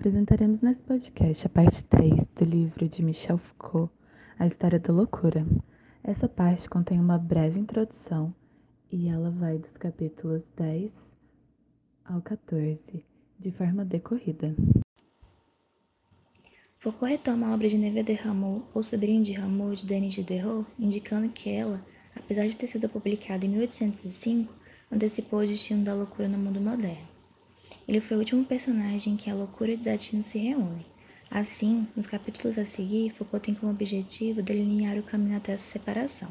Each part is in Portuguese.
Apresentaremos nesse podcast a parte 3 do livro de Michel Foucault, A História da Loucura. Essa parte contém uma breve introdução e ela vai dos capítulos 10 ao 14, de forma decorrida. Foucault retoma a obra de Neve de Rameau, ou Sobrinho de Rameau, de Denis Diderot, indicando que ela, apesar de ter sido publicada em 1805, antecipou o destino da loucura no mundo moderno. Ele foi o último personagem em que a loucura e o desatino se reúnem. Assim, nos capítulos a seguir, Foucault tem como objetivo delinear o caminho até essa separação.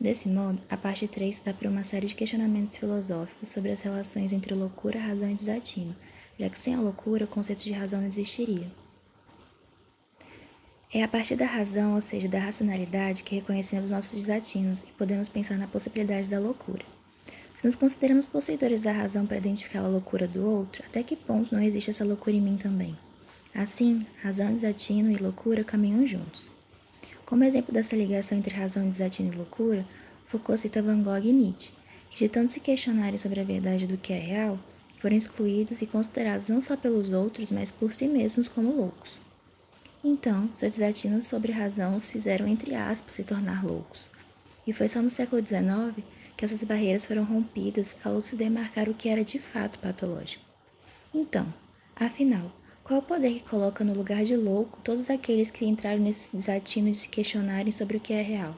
Desse modo, a parte 3 dá para uma série de questionamentos filosóficos sobre as relações entre loucura, razão e desatino, já que sem a loucura o conceito de razão não existiria. É a partir da razão, ou seja, da racionalidade, que reconhecemos nossos desatinos e podemos pensar na possibilidade da loucura. Se nos consideramos possuidores da razão para identificar a loucura do outro, até que ponto não existe essa loucura em mim também? Assim, razão, desatino e loucura caminham juntos. Como exemplo dessa ligação entre razão, desatino e loucura, Foucault cita Van Gogh e Nietzsche, que de tanto se questionarem sobre a verdade do que é real, foram excluídos e considerados não só pelos outros, mas por si mesmos como loucos. Então, seus desatinos sobre razão os fizeram, entre aspas, se tornar loucos. E foi só no século XIX que essas barreiras foram rompidas ao se demarcar o que era de fato patológico. Então, afinal, qual o poder que coloca no lugar de louco todos aqueles que entraram nesse desatino de se questionarem sobre o que é real?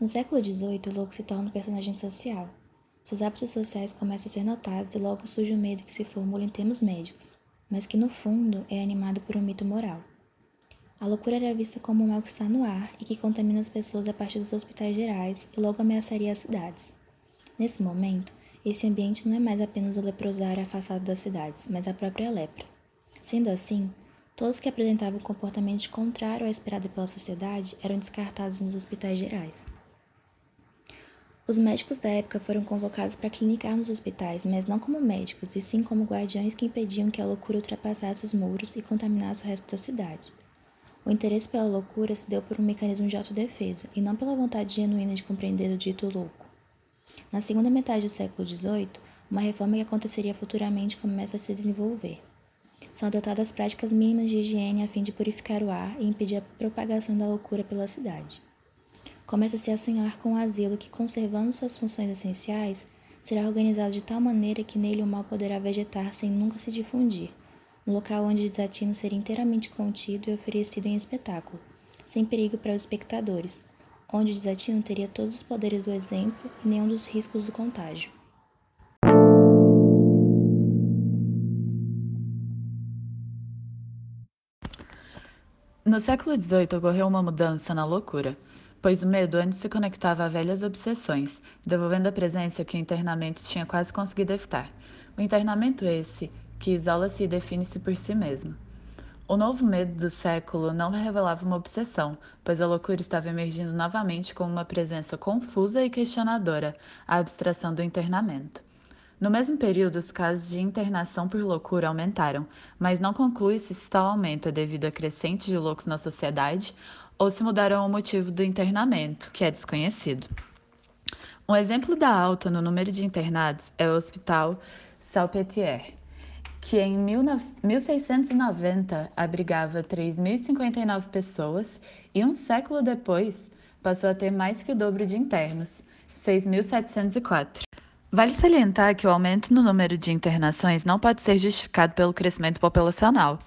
No século XVIII, o louco se torna um personagem social. Seus hábitos sociais começam a ser notados e logo surge o medo que se formula em termos médicos mas que no fundo é animado por um mito moral. A loucura era vista como um mal que está no ar e que contamina as pessoas a partir dos hospitais gerais e logo ameaçaria as cidades. Nesse momento, esse ambiente não é mais apenas o leprosário afastado das cidades, mas a própria lepra. Sendo assim, todos que apresentavam comportamento contrário ao esperado pela sociedade eram descartados nos hospitais gerais. Os médicos da época foram convocados para clinicar nos hospitais, mas não como médicos, e sim como guardiões que impediam que a loucura ultrapassasse os muros e contaminasse o resto da cidade. O interesse pela loucura se deu por um mecanismo de autodefesa, e não pela vontade genuína de compreender o dito louco. Na segunda metade do século XVIII, uma reforma que aconteceria futuramente começa a se desenvolver. São adotadas práticas mínimas de higiene a fim de purificar o ar e impedir a propagação da loucura pela cidade começa-se a sonhar com o asilo que, conservando suas funções essenciais, será organizado de tal maneira que nele o mal poderá vegetar sem nunca se difundir, um local onde o desatino seria inteiramente contido e oferecido em espetáculo, sem perigo para os espectadores, onde o desatino teria todos os poderes do exemplo e nenhum dos riscos do contágio. No século XVIII ocorreu uma mudança na loucura pois o medo antes se conectava a velhas obsessões, devolvendo a presença que o internamento tinha quase conseguido evitar. O internamento esse que isola-se e define-se por si mesmo. O novo medo do século não revelava uma obsessão, pois a loucura estava emergindo novamente como uma presença confusa e questionadora, a abstração do internamento. No mesmo período, os casos de internação por loucura aumentaram, mas não conclui-se se tal aumento é devido a crescente de loucos na sociedade ou se mudaram o motivo do internamento, que é desconhecido. Um exemplo da alta no número de internados é o Hospital Salpêtrière, que em 1690 abrigava 3.059 pessoas e um século depois passou a ter mais que o dobro de internos, 6.704. Vale salientar que o aumento no número de internações não pode ser justificado pelo crescimento populacional,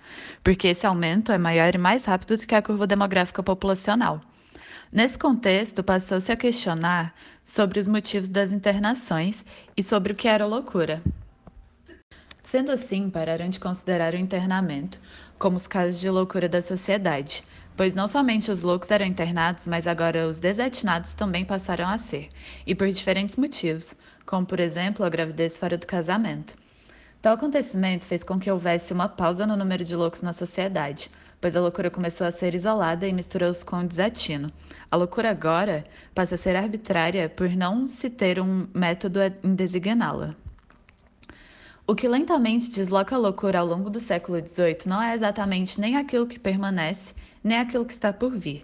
porque esse aumento é maior e mais rápido do que a curva demográfica populacional. Nesse contexto, passou-se a questionar sobre os motivos das internações e sobre o que era loucura. Sendo assim, pararam de considerar o internamento como os casos de loucura da sociedade, pois não somente os loucos eram internados, mas agora os desatinados também passaram a ser, e por diferentes motivos, como por exemplo a gravidez fora do casamento. Tal acontecimento fez com que houvesse uma pausa no número de loucos na sociedade, pois a loucura começou a ser isolada e misturou-se com o desatino. A loucura agora passa a ser arbitrária por não se ter um método em designá-la. O que lentamente desloca a loucura ao longo do século XVIII não é exatamente nem aquilo que permanece, nem aquilo que está por vir,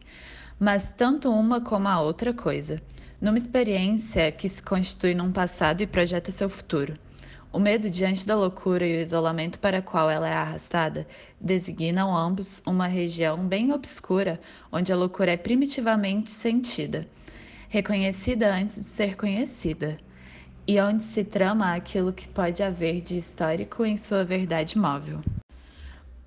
mas tanto uma como a outra coisa, numa experiência que se constitui num passado e projeta seu futuro. O medo diante da loucura e o isolamento para qual ela é arrastada designam ambos uma região bem obscura onde a loucura é primitivamente sentida, reconhecida antes de ser conhecida, e onde se trama aquilo que pode haver de histórico em sua verdade móvel.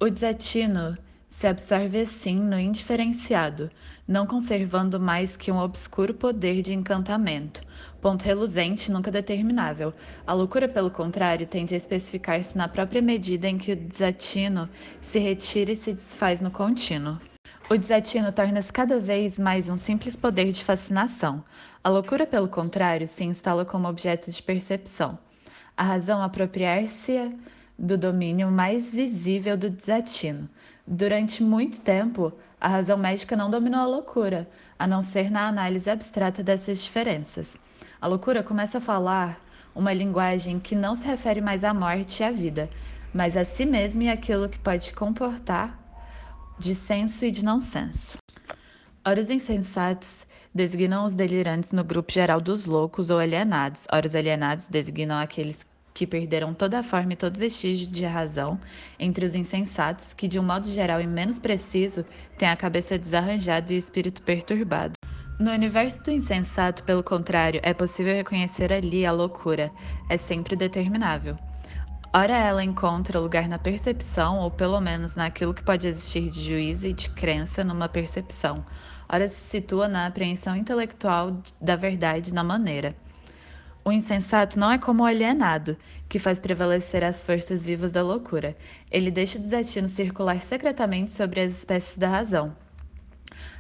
O desatino se absorve assim no indiferenciado, não conservando mais que um obscuro poder de encantamento, ponto reluzente nunca determinável. A loucura, pelo contrário, tende a especificar-se na própria medida em que o desatino se retira e se desfaz no contínuo. O desatino torna-se cada vez mais um simples poder de fascinação. A loucura, pelo contrário, se instala como objeto de percepção. A razão apropriar-se do domínio mais visível do desatino. Durante muito tempo, a razão médica não dominou a loucura, a não ser na análise abstrata dessas diferenças. A loucura começa a falar uma linguagem que não se refere mais à morte e à vida, mas a si mesma e aquilo que pode comportar de senso e de não senso. Ora, os insensatos designam os delirantes no grupo geral dos loucos ou alienados. Ora, os alienados designam aqueles que perderam toda a forma e todo vestígio de razão, entre os insensatos, que de um modo geral e menos preciso, têm a cabeça desarranjada e o espírito perturbado. No universo do insensato, pelo contrário, é possível reconhecer ali a loucura, é sempre determinável. Ora ela encontra lugar na percepção, ou pelo menos naquilo que pode existir de juízo e de crença numa percepção. Ora se situa na apreensão intelectual da verdade na maneira. O insensato não é como o alienado, que faz prevalecer as forças vivas da loucura. Ele deixa o desatino circular secretamente sobre as espécies da razão.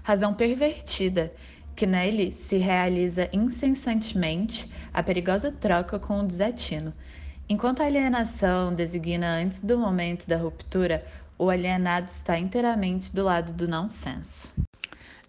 Razão pervertida, que nele se realiza incessantemente a perigosa troca com o desatino. Enquanto a alienação designa antes do momento da ruptura, o alienado está inteiramente do lado do não senso.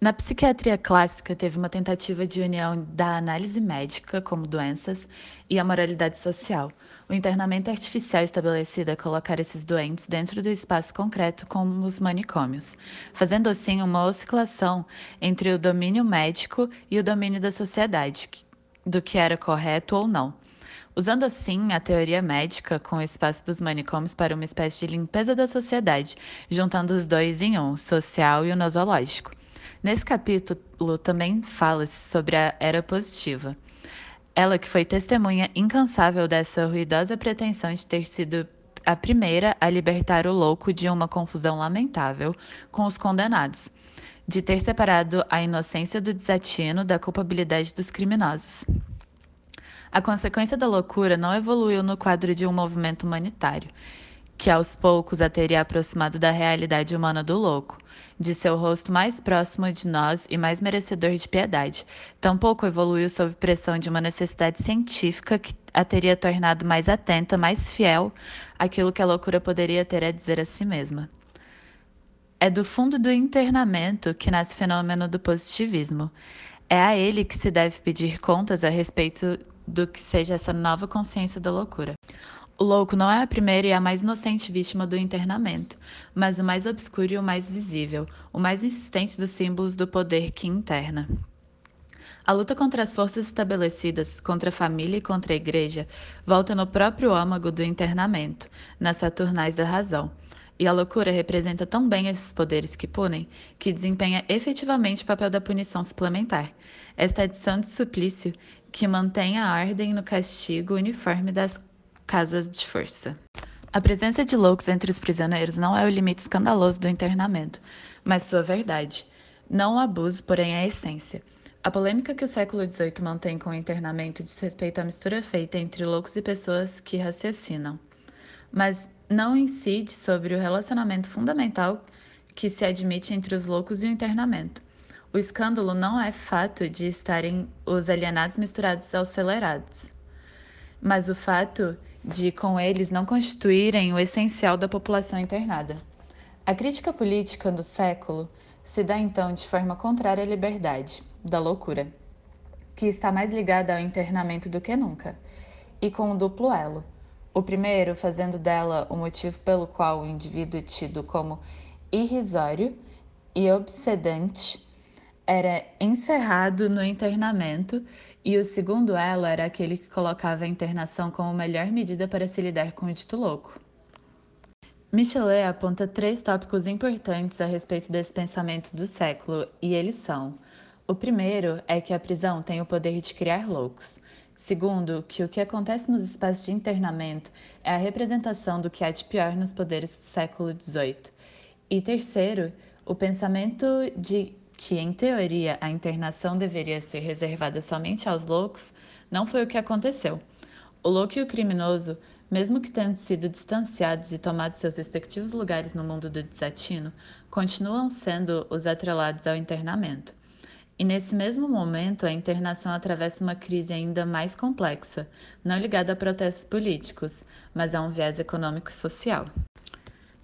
Na psiquiatria clássica, teve uma tentativa de união da análise médica, como doenças, e a moralidade social. O internamento artificial estabelecido é colocar esses doentes dentro do espaço concreto, como os manicômios, fazendo assim uma oscilação entre o domínio médico e o domínio da sociedade, do que era correto ou não. Usando assim a teoria médica com o espaço dos manicômios para uma espécie de limpeza da sociedade, juntando os dois em um, social e o nosológico. Nesse capítulo também fala-se sobre a era positiva. Ela que foi testemunha incansável dessa ruidosa pretensão de ter sido a primeira a libertar o louco de uma confusão lamentável com os condenados, de ter separado a inocência do desatino da culpabilidade dos criminosos. A consequência da loucura não evoluiu no quadro de um movimento humanitário, que aos poucos a teria aproximado da realidade humana do louco, de seu rosto mais próximo de nós e mais merecedor de piedade. Tampouco evoluiu sob pressão de uma necessidade científica que a teria tornado mais atenta, mais fiel àquilo que a loucura poderia ter a dizer a si mesma. É do fundo do internamento que nasce o fenômeno do positivismo. É a ele que se deve pedir contas a respeito do que seja essa nova consciência da loucura. O louco não é a primeira e a mais inocente vítima do internamento, mas o mais obscuro e o mais visível, o mais insistente dos símbolos do poder que interna. A luta contra as forças estabelecidas, contra a família e contra a igreja, volta no próprio âmago do internamento, nas saturnais da razão. E a loucura representa tão bem esses poderes que punem, que desempenha efetivamente o papel da punição suplementar. Esta adição de suplício que mantém a ordem no castigo uniforme das casas de força. A presença de loucos entre os prisioneiros não é o limite escandaloso do internamento, mas sua verdade. Não o abuso, porém a essência. A polêmica que o século XVIII mantém com o internamento diz respeito à mistura feita entre loucos e pessoas que raciocinam, mas não incide sobre o relacionamento fundamental que se admite entre os loucos e o internamento. O escândalo não é fato de estarem os alienados misturados aos acelerados, mas o fato de, com eles, não constituírem o essencial da população internada. A crítica política do século se dá então de forma contrária à liberdade, da loucura, que está mais ligada ao internamento do que nunca, e com um duplo elo. O primeiro fazendo dela o motivo pelo qual o indivíduo tido como irrisório e obsedante era encerrado no internamento e o segundo elo era aquele que colocava a internação como melhor medida para se lidar com o dito louco. Michelet aponta três tópicos importantes a respeito desse pensamento do século, e eles são: o primeiro é que a prisão tem o poder de criar loucos. Segundo, que o que acontece nos espaços de internamento é a representação do que há de pior nos poderes do século XVIII. E terceiro, o pensamento de que, em teoria, a internação deveria ser reservada somente aos loucos, não foi o que aconteceu. O louco e o criminoso, mesmo que tendo sido distanciados e tomado seus respectivos lugares no mundo do desatino, continuam sendo os atrelados ao internamento. E nesse mesmo momento, a internação atravessa uma crise ainda mais complexa, não ligada a protestos políticos, mas a um viés econômico e social.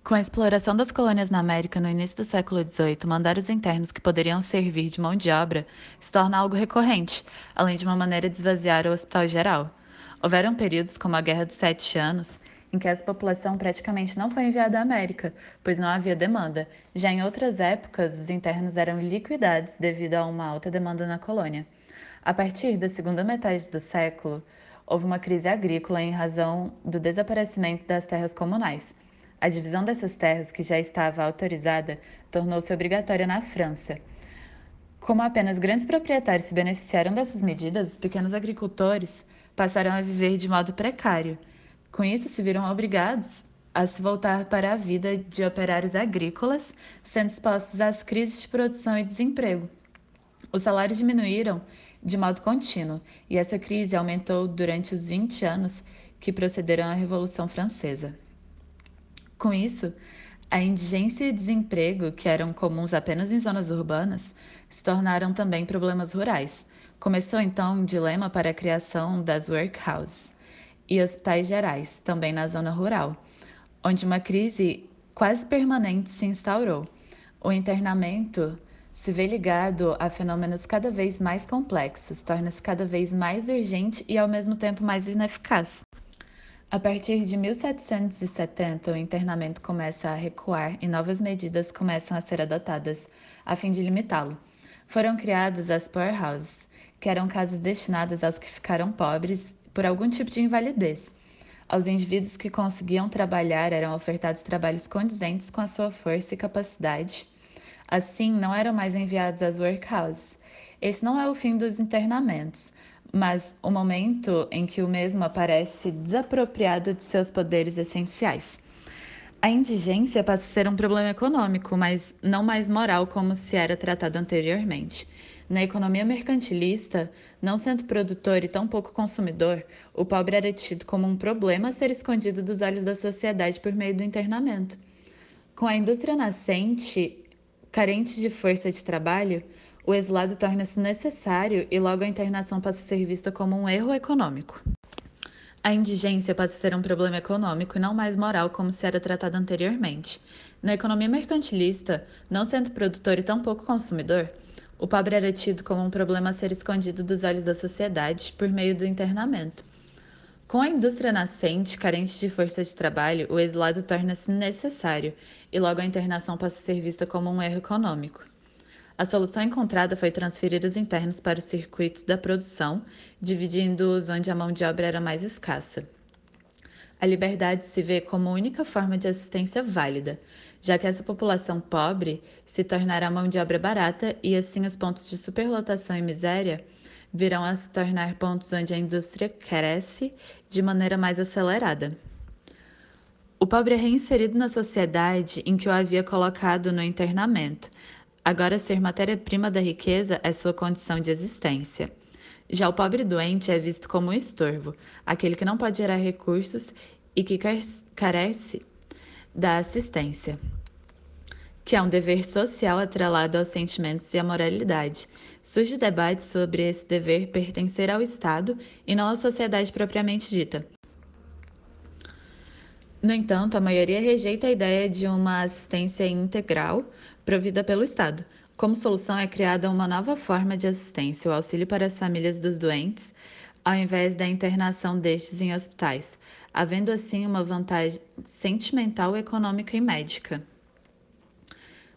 Com a exploração das colônias na América no início do século XVIII, mandados internos que poderiam servir de mão de obra se torna algo recorrente, além de uma maneira de esvaziar o hospital geral. Houveram períodos, como a Guerra dos Sete Anos, em que essa população praticamente não foi enviada à América, pois não havia demanda. Já em outras épocas, os internos eram liquidados devido a uma alta demanda na colônia. A partir da segunda metade do século, houve uma crise agrícola em razão do desaparecimento das terras comunais. A divisão dessas terras, que já estava autorizada, tornou-se obrigatória na França. Como apenas grandes proprietários se beneficiaram dessas medidas, os pequenos agricultores passaram a viver de modo precário. Com isso, se viram obrigados a se voltar para a vida de operários agrícolas, sendo expostos às crises de produção e desemprego. Os salários diminuíram de modo contínuo, e essa crise aumentou durante os 20 anos que procederam à Revolução Francesa. Com isso, a indigência e desemprego, que eram comuns apenas em zonas urbanas, se tornaram também problemas rurais. Começou então um dilema para a criação das workhouses e hospitais gerais, também na zona rural, onde uma crise quase permanente se instaurou. O internamento se vê ligado a fenômenos cada vez mais complexos, torna-se cada vez mais urgente e ao mesmo tempo mais ineficaz. A partir de 1770, o internamento começa a recuar e novas medidas começam a ser adotadas a fim de limitá-lo. Foram criados as poorhouses, que eram casas destinadas aos que ficaram pobres por algum tipo de invalidez. Aos indivíduos que conseguiam trabalhar eram ofertados trabalhos condizentes com a sua força e capacidade. Assim, não eram mais enviados às workhouses. Esse não é o fim dos internamentos, mas o momento em que o mesmo aparece desapropriado de seus poderes essenciais. A indigência passa a ser um problema econômico, mas não mais moral como se era tratado anteriormente. Na economia mercantilista, não sendo produtor e tão pouco consumidor, o pobre era tido como um problema a ser escondido dos olhos da sociedade por meio do internamento. Com a indústria nascente, carente de força de trabalho, o exilado torna-se necessário e logo a internação passa a ser vista como um erro econômico. A indigência passa a ser um problema econômico e não mais moral como se era tratado anteriormente. Na economia mercantilista, não sendo produtor e tão pouco consumidor, o pobre era tido como um problema a ser escondido dos olhos da sociedade por meio do internamento. Com a indústria nascente, carente de força de trabalho, o exilado torna-se necessário e logo a internação passa a ser vista como um erro econômico. A solução encontrada foi transferir os internos para o circuito da produção, dividindo-os onde a mão de obra era mais escassa. A liberdade se vê como única forma de assistência válida, já que essa população pobre se tornará mão de obra barata e assim os pontos de superlotação e miséria virão a se tornar pontos onde a indústria cresce de maneira mais acelerada. O pobre é reinserido na sociedade em que o havia colocado no internamento, Agora, ser matéria-prima da riqueza é sua condição de existência. Já o pobre doente é visto como um estorvo, aquele que não pode gerar recursos e que carece da assistência, que é um dever social atrelado aos sentimentos e à moralidade. Surge debate sobre esse dever pertencer ao Estado e não à sociedade propriamente dita. No entanto, a maioria rejeita a ideia de uma assistência integral provida pelo Estado. Como solução, é criada uma nova forma de assistência, o auxílio para as famílias dos doentes, ao invés da internação destes em hospitais, havendo assim uma vantagem sentimental, econômica e médica.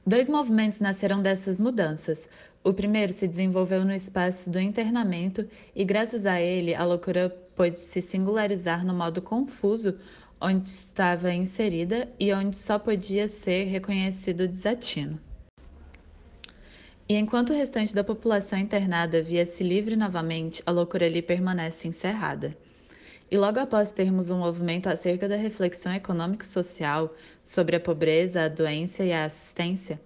Dois movimentos nasceram dessas mudanças. O primeiro se desenvolveu no espaço do internamento e, graças a ele, a loucura pôde se singularizar no modo confuso onde estava inserida e onde só podia ser reconhecido desatino. E enquanto o restante da população internada via-se livre novamente, a loucura ali permanece encerrada. E logo após termos um movimento acerca da reflexão econômico-social sobre a pobreza, a doença e a assistência,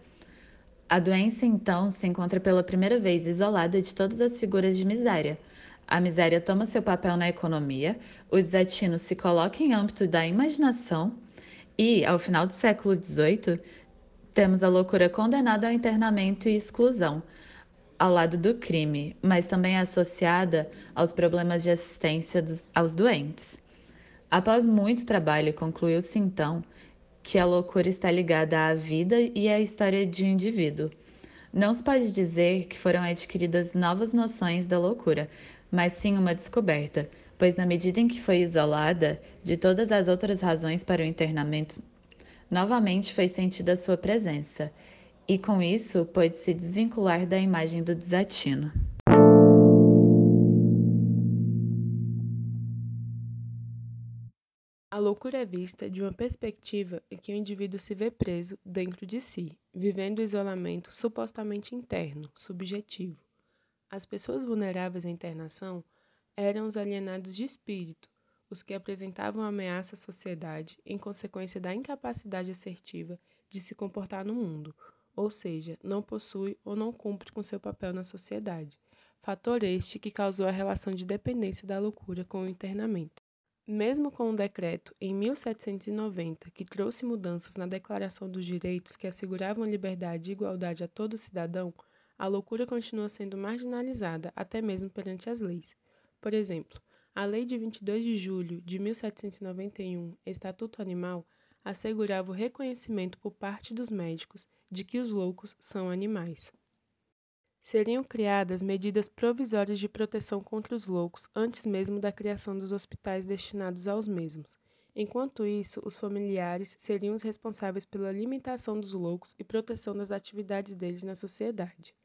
a doença então se encontra pela primeira vez isolada de todas as figuras de miséria. A miséria toma seu papel na economia, o desatino se coloca em âmbito da imaginação e, ao final do século XVIII, temos a loucura condenada ao internamento e exclusão, ao lado do crime, mas também associada aos problemas de assistência dos, aos doentes. Após muito trabalho, concluiu-se então que a loucura está ligada à vida e à história de um indivíduo. Não se pode dizer que foram adquiridas novas noções da loucura, mas sim uma descoberta, pois na medida em que foi isolada de todas as outras razões para o internamento, novamente foi sentida sua presença e com isso pôde se desvincular da imagem do desatino. A loucura é vista de uma perspectiva em que o indivíduo se vê preso dentro de si, vivendo isolamento supostamente interno, subjetivo. As pessoas vulneráveis à internação eram os alienados de espírito, os que apresentavam ameaça à sociedade em consequência da incapacidade assertiva de se comportar no mundo, ou seja, não possui ou não cumpre com seu papel na sociedade. Fator este que causou a relação de dependência da loucura com o internamento. Mesmo com o um decreto em 1790 que trouxe mudanças na Declaração dos Direitos que asseguravam liberdade e igualdade a todo cidadão, a loucura continua sendo marginalizada até mesmo perante as leis. Por exemplo, a Lei de 22 de julho de 1791, Estatuto Animal, assegurava o reconhecimento por parte dos médicos de que os loucos são animais. Seriam criadas medidas provisórias de proteção contra os loucos antes mesmo da criação dos hospitais destinados aos mesmos. Enquanto isso, os familiares seriam os responsáveis pela limitação dos loucos e proteção das atividades deles na sociedade.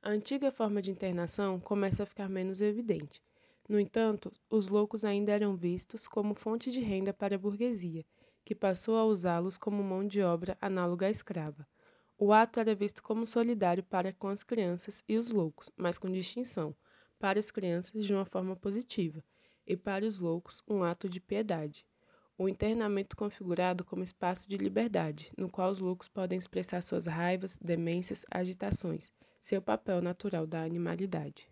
A antiga forma de internação começa a ficar menos evidente. No entanto, os loucos ainda eram vistos como fonte de renda para a burguesia, que passou a usá-los como mão de obra análoga à escrava. O ato era visto como solidário para com as crianças e os loucos, mas com distinção: para as crianças de uma forma positiva, e para os loucos um ato de piedade. O internamento configurado como espaço de liberdade, no qual os loucos podem expressar suas raivas, demências, agitações, seu papel natural da animalidade.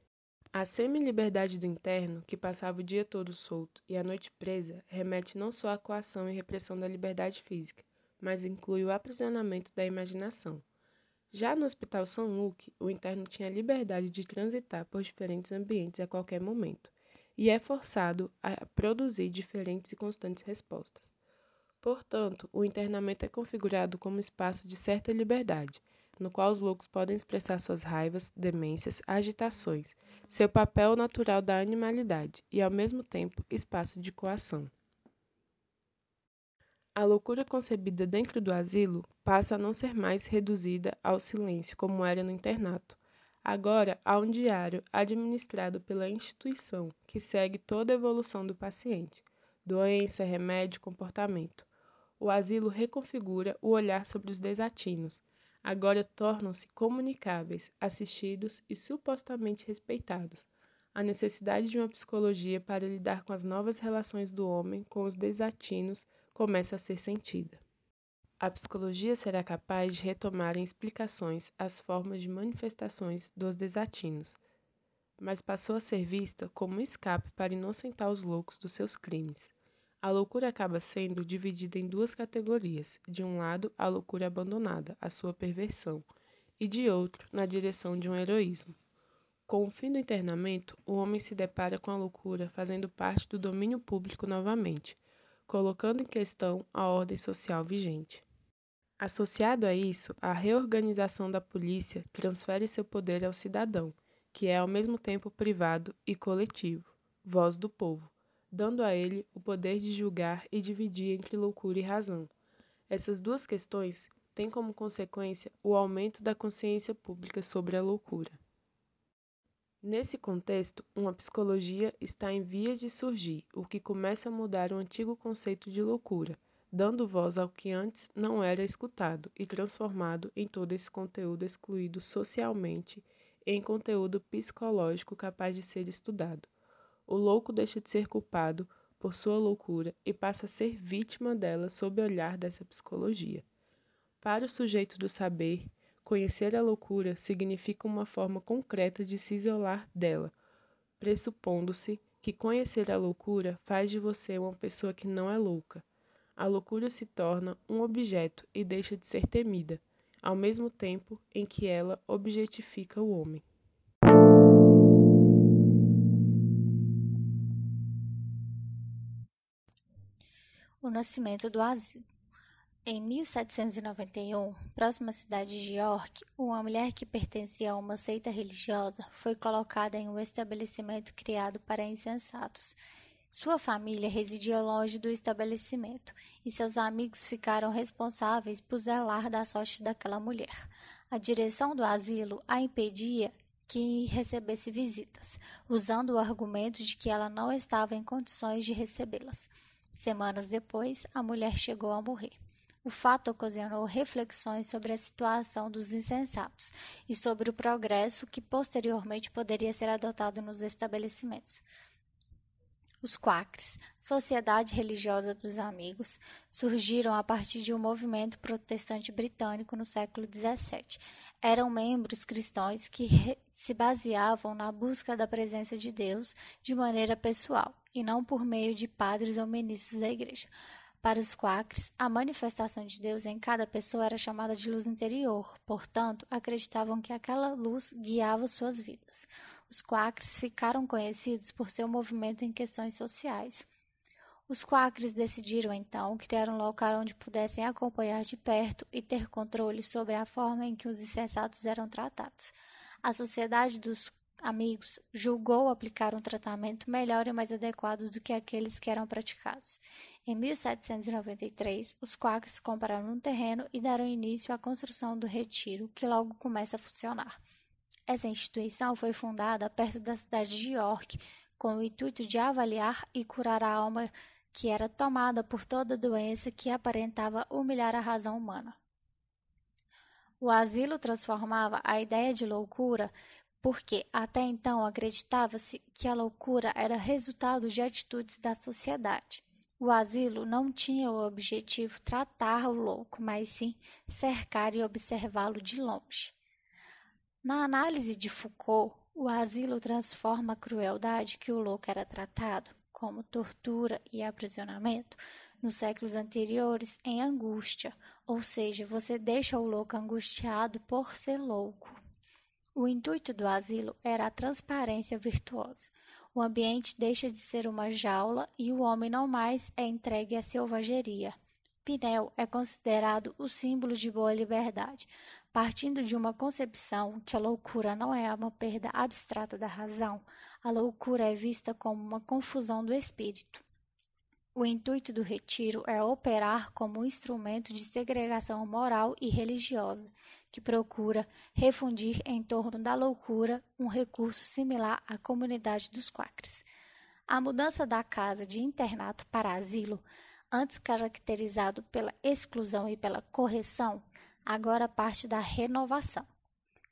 A semi-liberdade do interno, que passava o dia todo solto e a noite presa, remete não só à coação e repressão da liberdade física, mas inclui o aprisionamento da imaginação. Já no Hospital São Luque, o interno tinha liberdade de transitar por diferentes ambientes a qualquer momento, e é forçado a produzir diferentes e constantes respostas. Portanto, o internamento é configurado como espaço de certa liberdade, no qual os loucos podem expressar suas raivas, demências, agitações, seu papel natural da animalidade e, ao mesmo tempo, espaço de coação. A loucura concebida dentro do asilo passa a não ser mais reduzida ao silêncio como era no internato. Agora há um diário administrado pela instituição que segue toda a evolução do paciente, doença, remédio, comportamento. O asilo reconfigura o olhar sobre os desatinos. Agora tornam-se comunicáveis, assistidos e supostamente respeitados. A necessidade de uma psicologia para lidar com as novas relações do homem com os desatinos começa a ser sentida. A psicologia será capaz de retomar em explicações as formas de manifestações dos desatinos, mas passou a ser vista como um escape para inocentar os loucos dos seus crimes. A loucura acaba sendo dividida em duas categorias: de um lado, a loucura abandonada, a sua perversão, e de outro, na direção de um heroísmo. Com o fim do internamento, o homem se depara com a loucura fazendo parte do domínio público novamente, colocando em questão a ordem social vigente. Associado a isso, a reorganização da polícia transfere seu poder ao cidadão, que é ao mesmo tempo privado e coletivo, voz do povo, dando a ele o poder de julgar e dividir entre loucura e razão. Essas duas questões tem como consequência o aumento da consciência pública sobre a loucura. Nesse contexto, uma psicologia está em vias de surgir, o que começa a mudar o antigo conceito de loucura, dando voz ao que antes não era escutado e transformado em todo esse conteúdo excluído socialmente em conteúdo psicológico capaz de ser estudado. O louco deixa de ser culpado por sua loucura e passa a ser vítima dela sob o olhar dessa psicologia. Para o sujeito do saber, conhecer a loucura significa uma forma concreta de se isolar dela, pressupondo-se que conhecer a loucura faz de você uma pessoa que não é louca. A loucura se torna um objeto e deixa de ser temida ao mesmo tempo em que ela objetifica o homem. Nascimento do asilo. Em 1791, próxima à cidade de York, uma mulher que pertencia a uma seita religiosa foi colocada em um estabelecimento criado para insensatos sua família residia longe do estabelecimento e seus amigos ficaram responsáveis por zelar da sorte daquela mulher. A direção do asilo a impedia que recebesse visitas, usando o argumento de que ela não estava em condições de recebê-las. Semanas depois, a mulher chegou a morrer. O fato ocasionou reflexões sobre a situação dos insensatos e sobre o progresso que posteriormente poderia ser adotado nos estabelecimentos. Os quakers, Sociedade Religiosa dos Amigos, surgiram a partir de um movimento protestante britânico no século XVII. Eram membros cristãos que se baseavam na busca da presença de Deus de maneira pessoal e não por meio de padres ou ministros da igreja. Para os quakers, a manifestação de Deus em cada pessoa era chamada de luz interior, portanto, acreditavam que aquela luz guiava suas vidas. Os quakers ficaram conhecidos por seu movimento em questões sociais. Os quakers decidiram então criar um local onde pudessem acompanhar de perto e ter controle sobre a forma em que os insensatos eram tratados. A Sociedade dos Amigos julgou aplicar um tratamento melhor e mais adequado do que aqueles que eram praticados. Em 1793, os quakers compraram um terreno e deram início à construção do retiro, que logo começa a funcionar. Essa instituição foi fundada perto da cidade de York, com o intuito de avaliar e curar a alma que era tomada por toda doença que aparentava humilhar a razão humana. O asilo transformava a ideia de loucura porque até então acreditava-se que a loucura era resultado de atitudes da sociedade. O asilo não tinha o objetivo tratar o louco, mas sim cercar e observá-lo de longe. Na análise de Foucault, o asilo transforma a crueldade que o louco era tratado, como tortura e aprisionamento, nos séculos anteriores em angústia, ou seja, você deixa o louco angustiado por ser louco. O intuito do asilo era a transparência virtuosa. O ambiente deixa de ser uma jaula e o homem não mais é entregue à selvageria. Pinel é considerado o símbolo de boa liberdade, partindo de uma concepção que a loucura não é uma perda abstrata da razão, a loucura é vista como uma confusão do espírito. O intuito do retiro é operar como um instrumento de segregação moral e religiosa, que procura refundir em torno da loucura um recurso similar à comunidade dos quakers. A mudança da casa de internato para asilo antes caracterizado pela exclusão e pela correção, agora parte da renovação.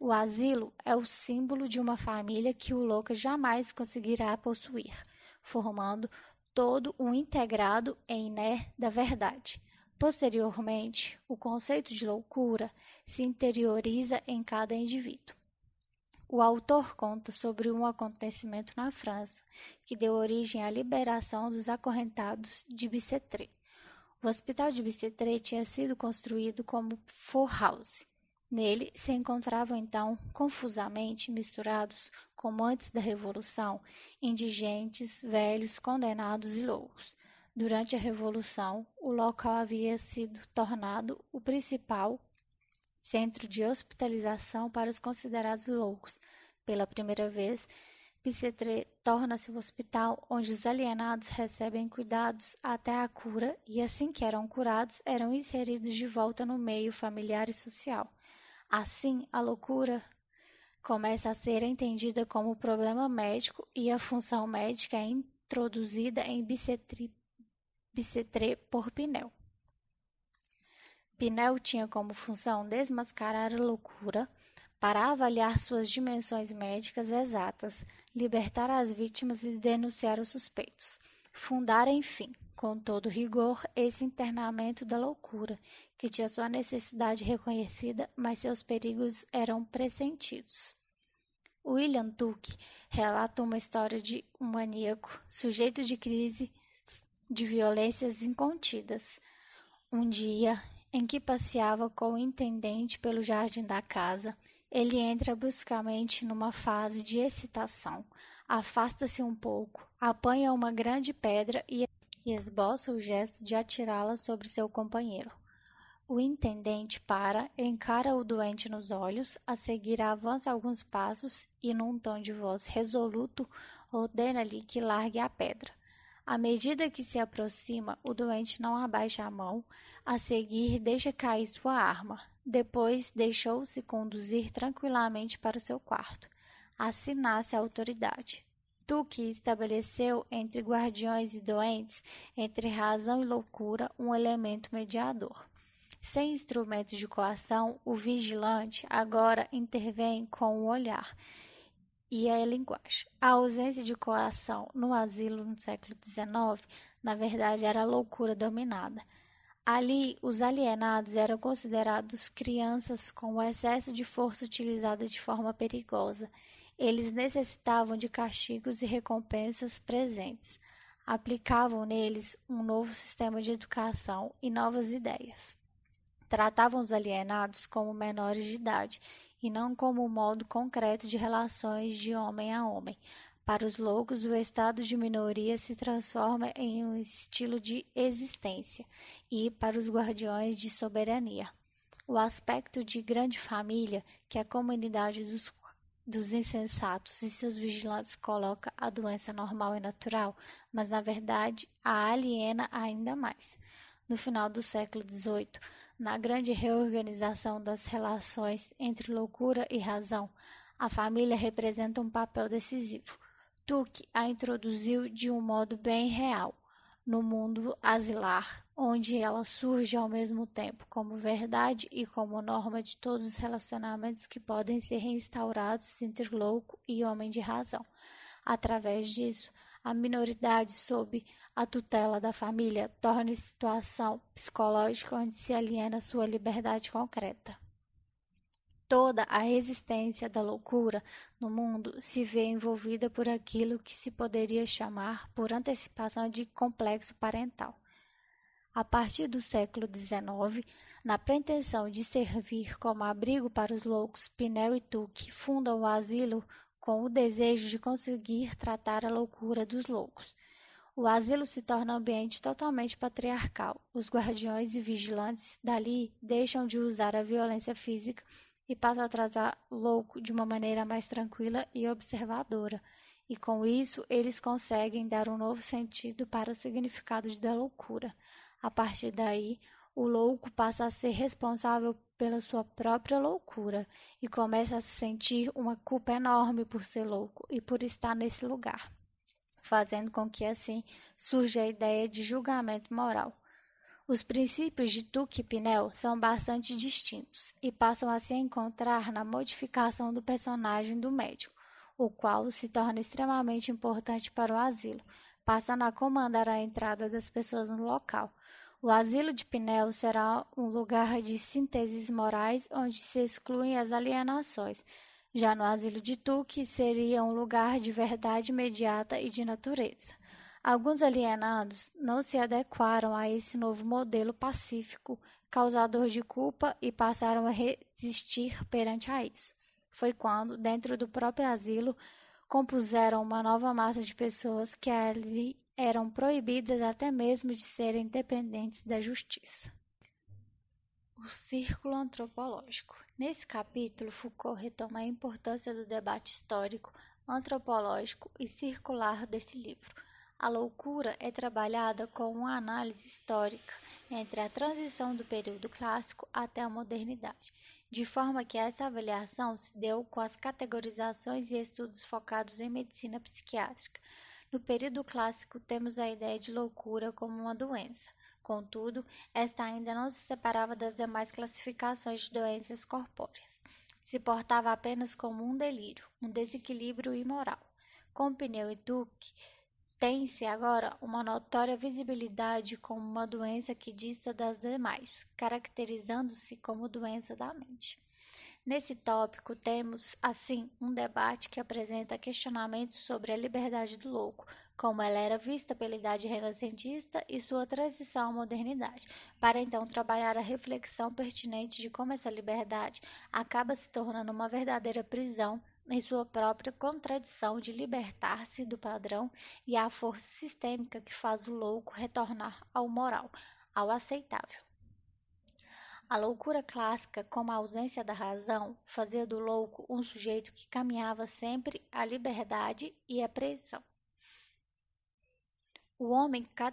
O asilo é o símbolo de uma família que o louco jamais conseguirá possuir, formando todo um integrado em né da verdade. Posteriormente, o conceito de loucura se interioriza em cada indivíduo. O autor conta sobre um acontecimento na França que deu origem à liberação dos acorrentados de Bicêtre. O hospital de Bicêtre tinha sido construído como forhouse. Nele se encontravam então, confusamente misturados, como antes da Revolução, indigentes, velhos, condenados e loucos. Durante a Revolução, o local havia sido tornado o principal centro de hospitalização para os considerados loucos. Pela primeira vez, Bicêtre torna-se o hospital onde os alienados recebem cuidados até a cura e, assim que eram curados, eram inseridos de volta no meio familiar e social. Assim, a loucura começa a ser entendida como problema médico e a função médica é introduzida em Bicêtre por Pinel. Pinel tinha como função desmascarar a loucura para avaliar suas dimensões médicas exatas, libertar as vítimas e denunciar os suspeitos. Fundar, enfim, com todo rigor, esse internamento da loucura, que tinha sua necessidade reconhecida, mas seus perigos eram pressentidos. William Tuck relata uma história de um maníaco sujeito de crise de violências incontidas. Um dia, em que passeava com o intendente pelo jardim da casa, ele entra bruscamente numa fase de excitação, afasta-se um pouco, apanha uma grande pedra e esboça o gesto de atirá-la sobre seu companheiro. O intendente para, encara o doente nos olhos, a seguir avança alguns passos e, num tom de voz resoluto, ordena-lhe que largue a pedra. À medida que se aproxima, o doente não abaixa a mão, a seguir deixa cair sua arma, depois deixou-se conduzir tranquilamente para seu quarto. Assim nasce a autoridade. Tu que estabeleceu entre guardiões e doentes, entre razão e loucura, um elemento mediador. Sem instrumentos de coação, o vigilante agora intervém com o olhar e a linguagem. A ausência de coação no asilo no século XIX, na verdade, era a loucura dominada. Ali, os alienados eram considerados crianças com o excesso de força utilizada de forma perigosa. Eles necessitavam de castigos e recompensas presentes. Aplicavam neles um novo sistema de educação e novas ideias. Tratavam os alienados como menores de idade e não como um modo concreto de relações de homem a homem, para os loucos, o estado de minoria se transforma em um estilo de existência, e para os guardiões de soberania. O aspecto de grande família que a comunidade dos, dos insensatos e seus vigilantes coloca a doença normal e natural, mas na verdade a aliena ainda mais. No final do século XVIII, na grande reorganização das relações entre loucura e razão, a família representa um papel decisivo. Tuque a introduziu de um modo bem real no mundo asilar, onde ela surge ao mesmo tempo como verdade e como norma de todos os relacionamentos que podem ser reinstaurados entre louco e homem de razão. Através disso, a minoridade sob a tutela da família torna situação psicológica onde se aliena sua liberdade concreta. Toda a existência da loucura no mundo se vê envolvida por aquilo que se poderia chamar por antecipação de complexo parental. A partir do século XIX, na pretensão de servir como abrigo para os loucos, Pinel e Tuque fundam o asilo com o desejo de conseguir tratar a loucura dos loucos. O asilo se torna um ambiente totalmente patriarcal. Os guardiões e vigilantes dali deixam de usar a violência física e passa a tratar o louco de uma maneira mais tranquila e observadora. E com isso, eles conseguem dar um novo sentido para o significado da loucura. A partir daí, o louco passa a ser responsável pela sua própria loucura e começa a sentir uma culpa enorme por ser louco e por estar nesse lugar, fazendo com que assim surja a ideia de julgamento moral. Os princípios de Tuque e Pinel são bastante distintos e passam a se encontrar na modificação do personagem do médico, o qual se torna extremamente importante para o asilo, passando a comandar a entrada das pessoas no local. O asilo de Pinel será um lugar de sínteses morais onde se excluem as alienações. Já no asilo de Tuque seria um lugar de verdade imediata e de natureza. Alguns alienados não se adequaram a esse novo modelo pacífico, causador de culpa, e passaram a resistir perante a isso. Foi quando, dentro do próprio asilo, compuseram uma nova massa de pessoas que ali eram proibidas até mesmo de serem dependentes da justiça. O círculo antropológico. Nesse capítulo, Foucault retoma a importância do debate histórico antropológico e circular desse livro. A loucura é trabalhada com uma análise histórica entre a transição do período clássico até a modernidade, de forma que essa avaliação se deu com as categorizações e estudos focados em medicina psiquiátrica. No período clássico, temos a ideia de loucura como uma doença. Contudo, esta ainda não se separava das demais classificações de doenças corpóreas. Se portava apenas como um delírio, um desequilíbrio imoral. Com Pneu e Duque, tem-se agora uma notória visibilidade como uma doença que dista das demais, caracterizando-se como doença da mente. Nesse tópico, temos, assim, um debate que apresenta questionamentos sobre a liberdade do louco, como ela era vista pela idade renascentista e sua transição à modernidade, para então trabalhar a reflexão pertinente de como essa liberdade acaba se tornando uma verdadeira prisão em sua própria contradição de libertar-se do padrão e a força sistêmica que faz o louco retornar ao moral, ao aceitável. A loucura clássica, como a ausência da razão, fazia do louco um sujeito que caminhava sempre à liberdade e à prisão. O homem ca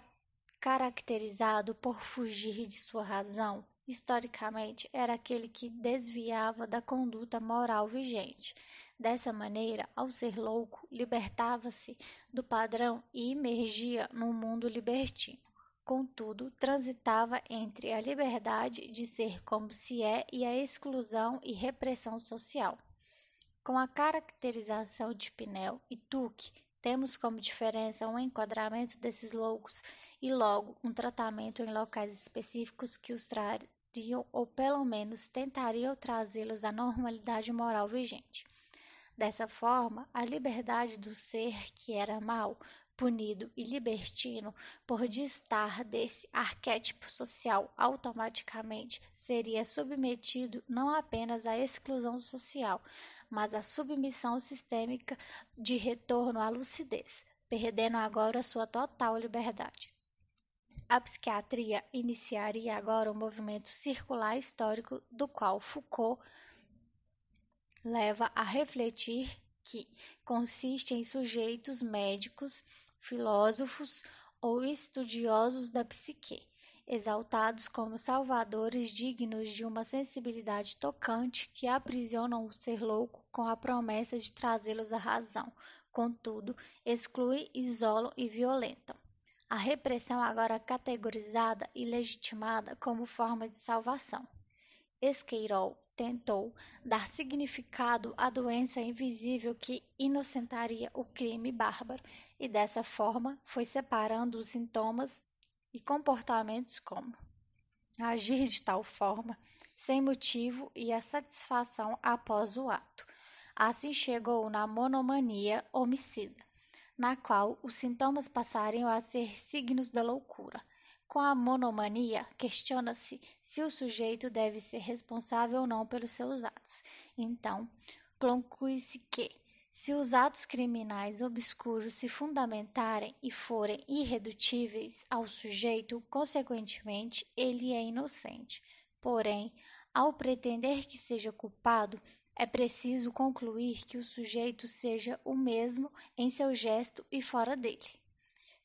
caracterizado por fugir de sua razão, historicamente, era aquele que desviava da conduta moral vigente. Dessa maneira, ao ser louco, libertava-se do padrão e emergia no mundo libertino. Contudo, transitava entre a liberdade de ser como se é e a exclusão e repressão social. Com a caracterização de Pinel e Tuque, temos como diferença um enquadramento desses loucos e logo um tratamento em locais específicos que os trariam ou pelo menos tentariam trazê-los à normalidade moral vigente. Dessa forma, a liberdade do ser que era mau, punido e libertino por distar desse arquétipo social automaticamente seria submetido não apenas à exclusão social, mas a submissão sistêmica de retorno à lucidez, perdendo agora sua total liberdade. A psiquiatria iniciaria agora um movimento circular histórico do qual Foucault leva a refletir que consiste em sujeitos médicos, filósofos ou estudiosos da psique, exaltados como salvadores dignos de uma sensibilidade tocante que aprisionam o ser louco com a promessa de trazê-los à razão, contudo, exclui, isolam e violentam. A repressão agora categorizada e legitimada como forma de salvação. Esqueirol tentou dar significado à doença invisível que inocentaria o crime bárbaro e dessa forma foi separando os sintomas e comportamentos como agir de tal forma, sem motivo e a satisfação após o ato. Assim chegou na monomania homicida, na qual os sintomas passariam a ser signos da loucura. Com a monomania, questiona-se se o sujeito deve ser responsável ou não pelos seus atos. Então, conclui-se que, se os atos criminais obscuros se fundamentarem e forem irredutíveis ao sujeito, consequentemente, ele é inocente. Porém, ao pretender que seja culpado, é preciso concluir que o sujeito seja o mesmo em seu gesto e fora dele.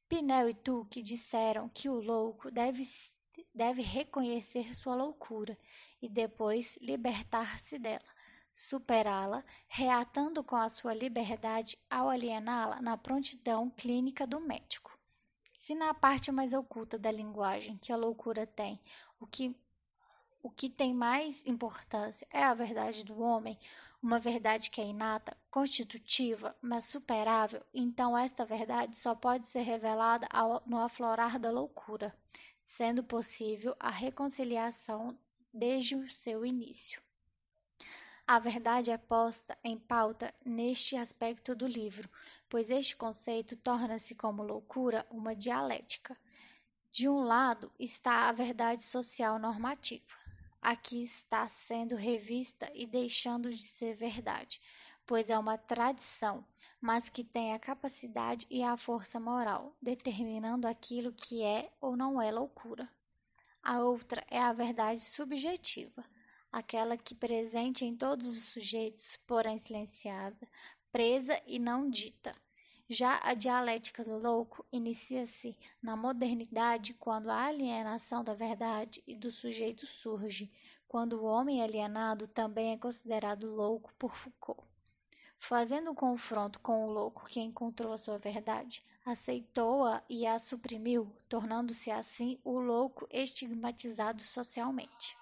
Pinel e Tuque disseram que o louco deve, deve reconhecer sua loucura e depois libertar-se dela superá-la, reatando com a sua liberdade ao aliená-la na prontidão clínica do médico. Se na parte mais oculta da linguagem que a loucura tem, o que, o que tem mais importância é a verdade do homem, uma verdade que é inata, constitutiva, mas superável, então esta verdade só pode ser revelada ao, no aflorar da loucura, sendo possível a reconciliação desde o seu início. A verdade é posta em pauta neste aspecto do livro, pois este conceito torna-se, como loucura, uma dialética. De um lado está a verdade social normativa. Aqui está sendo revista e deixando de ser verdade, pois é uma tradição, mas que tem a capacidade e a força moral, determinando aquilo que é ou não é loucura. A outra é a verdade subjetiva aquela que presente em todos os sujeitos, porém silenciada, presa e não dita. Já a dialética do louco inicia-se na modernidade quando a alienação da verdade e do sujeito surge, quando o homem alienado também é considerado louco por Foucault. Fazendo um confronto com o louco que encontrou a sua verdade, aceitou-a e a suprimiu, tornando-se assim o louco estigmatizado socialmente.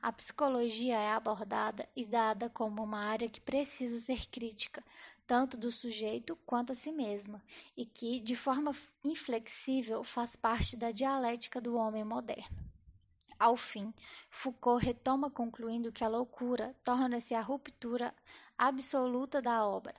A psicologia é abordada e dada como uma área que precisa ser crítica, tanto do sujeito quanto a si mesma, e que, de forma inflexível, faz parte da dialética do homem moderno. Ao fim, Foucault retoma concluindo que a loucura torna-se a ruptura absoluta da obra,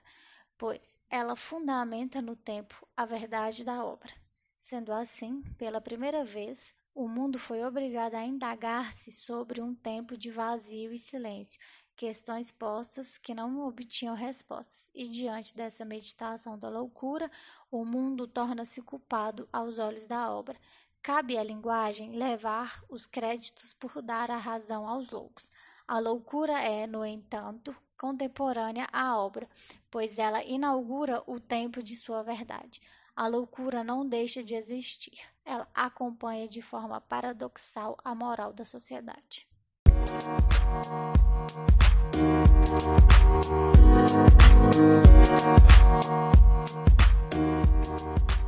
pois ela fundamenta no tempo a verdade da obra. Sendo assim, pela primeira vez, o mundo foi obrigado a indagar-se sobre um tempo de vazio e silêncio, questões postas que não obtinham respostas. E diante dessa meditação da loucura, o mundo torna-se culpado aos olhos da obra. Cabe à linguagem levar os créditos por dar a razão aos loucos. A loucura é, no entanto, contemporânea à obra, pois ela inaugura o tempo de sua verdade. A loucura não deixa de existir, ela acompanha de forma paradoxal a moral da sociedade. Música